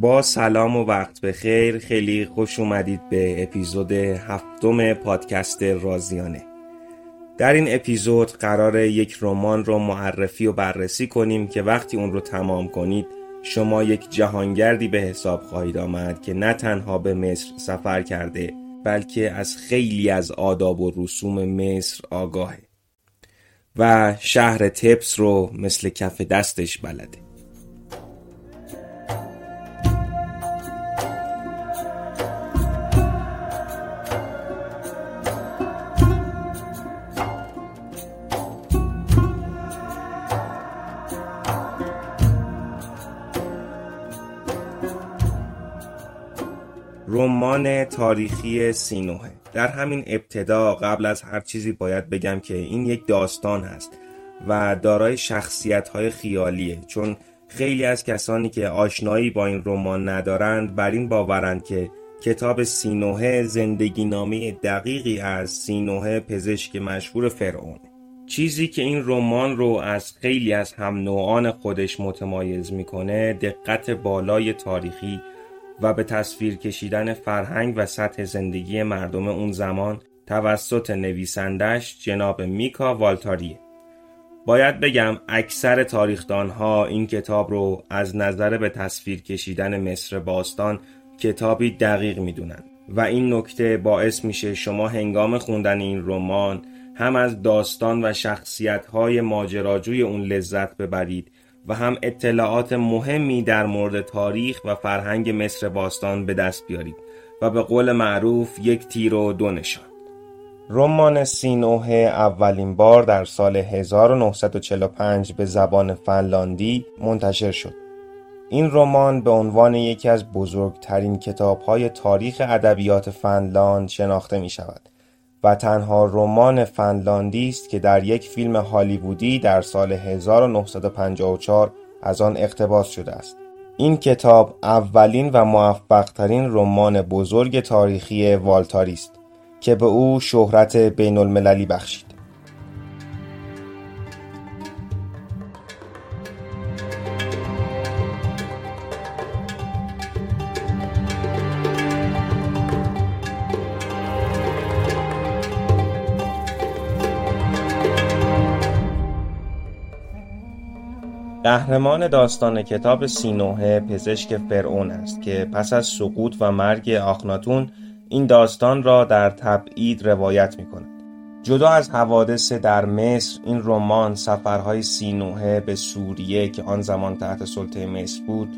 با سلام و وقت بخیر. خیلی خوش اومدید به اپیزود هفتم پادکست رازیانه. در این اپیزود قرار یک رمان رو معرفی و بررسی کنیم که وقتی اون رو تمام کنید شما یک جهانگردی به حساب خواهید آمد که نه تنها به مصر سفر کرده بلکه از خیلی از آداب و رسوم مصر آگاهه و شهر تپس رو مثل کف دستش بلده. رمان تاریخی سینوه. در همین ابتدا قبل از هر چیزی باید بگم که این یک داستان هست و دارای شخصیت های خیالیه. چون خیلی از کسانی که آشنایی با این رمان ندارند بر این باورند که کتاب سینوه زندگی نامه دقیقی از سینوه پزشک مشهور فرعون. چیزی که این رمان رو از خیلی از هم نوعان خودش متمایز می‌کنه دقت بالای تاریخی و به تصویر کشیدن فرهنگ و سطح زندگی مردم اون زمان توسط نویسندش جناب میکا والتاریه. باید بگم اکثر ها این کتاب رو از نظر به تصویر کشیدن مصر باستان کتابی دقیق می‌دونن و این نکته باعث میشه شما هنگام خوندن این رمان هم از داستان و شخصیت های ماجراجوی اون لذت ببرید و هم اطلاعات مهمی در مورد تاریخ و فرهنگ مصر باستان به دست بیارید و به قول معروف یک تیر و دو نشان رمان سینوه اولین بار در سال 1945 به زبان فنلاندی منتشر شد. این رمان به عنوان یکی از بزرگترین کتاب‌های تاریخ ادبیات فنلاند شناخته می شود و تنها رمان فنلاندی است که در یک فیلم هالیوودی در سال 1954 از آن اقتباس شده است. این کتاب اولین و موفقترین رمان بزرگ تاریخی والتاری است که به او شهرت بین المللی بخشید. قهرمان داستان کتاب سینوه پزشک فرعون است که پس از سقوط و مرگ آخناتون این داستان را در تبعید روایت می کند. جدا از حوادث در مصر این رمان سفرهای سینوه به سوریه که آن زمان تحت سلطه مصر بود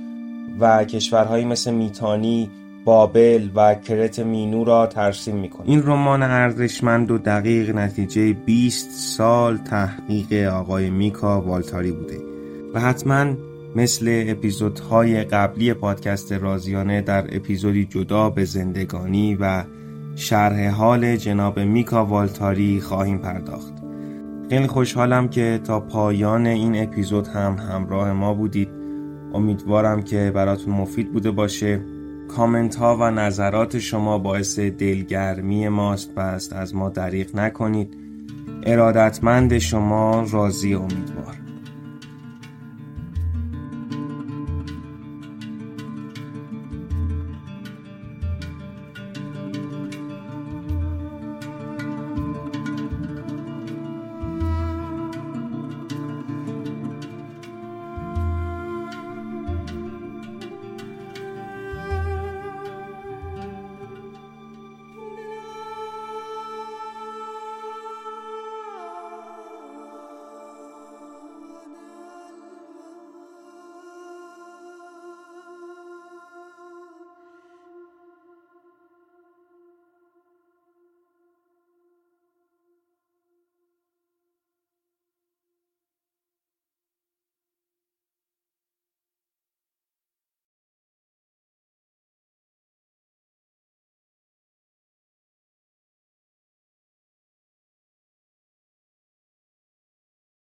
و کشورهایی مثل میتانی، بابل و کرت مینو را ترسیم می‌کنه این رمان ارزشمند و دقیق نتیجه 20 سال تحقیق آقای میکا والتاری بوده و حتما مثل اپیزودهای قبلی پادکست رازیانه در اپیزودی جدا به زندگانی و شرح حال جناب میکا والتاری خواهیم پرداخت. خیلی خوشحالم که تا پایان این اپیزود هم همراه ما بودید. امیدوارم که براتون مفید بوده باشه. کامنت ها و نظرات شما باعث دلگرمی ماست پس از ما دریغ نکنید. ارادتمند شما راضی امیدوار.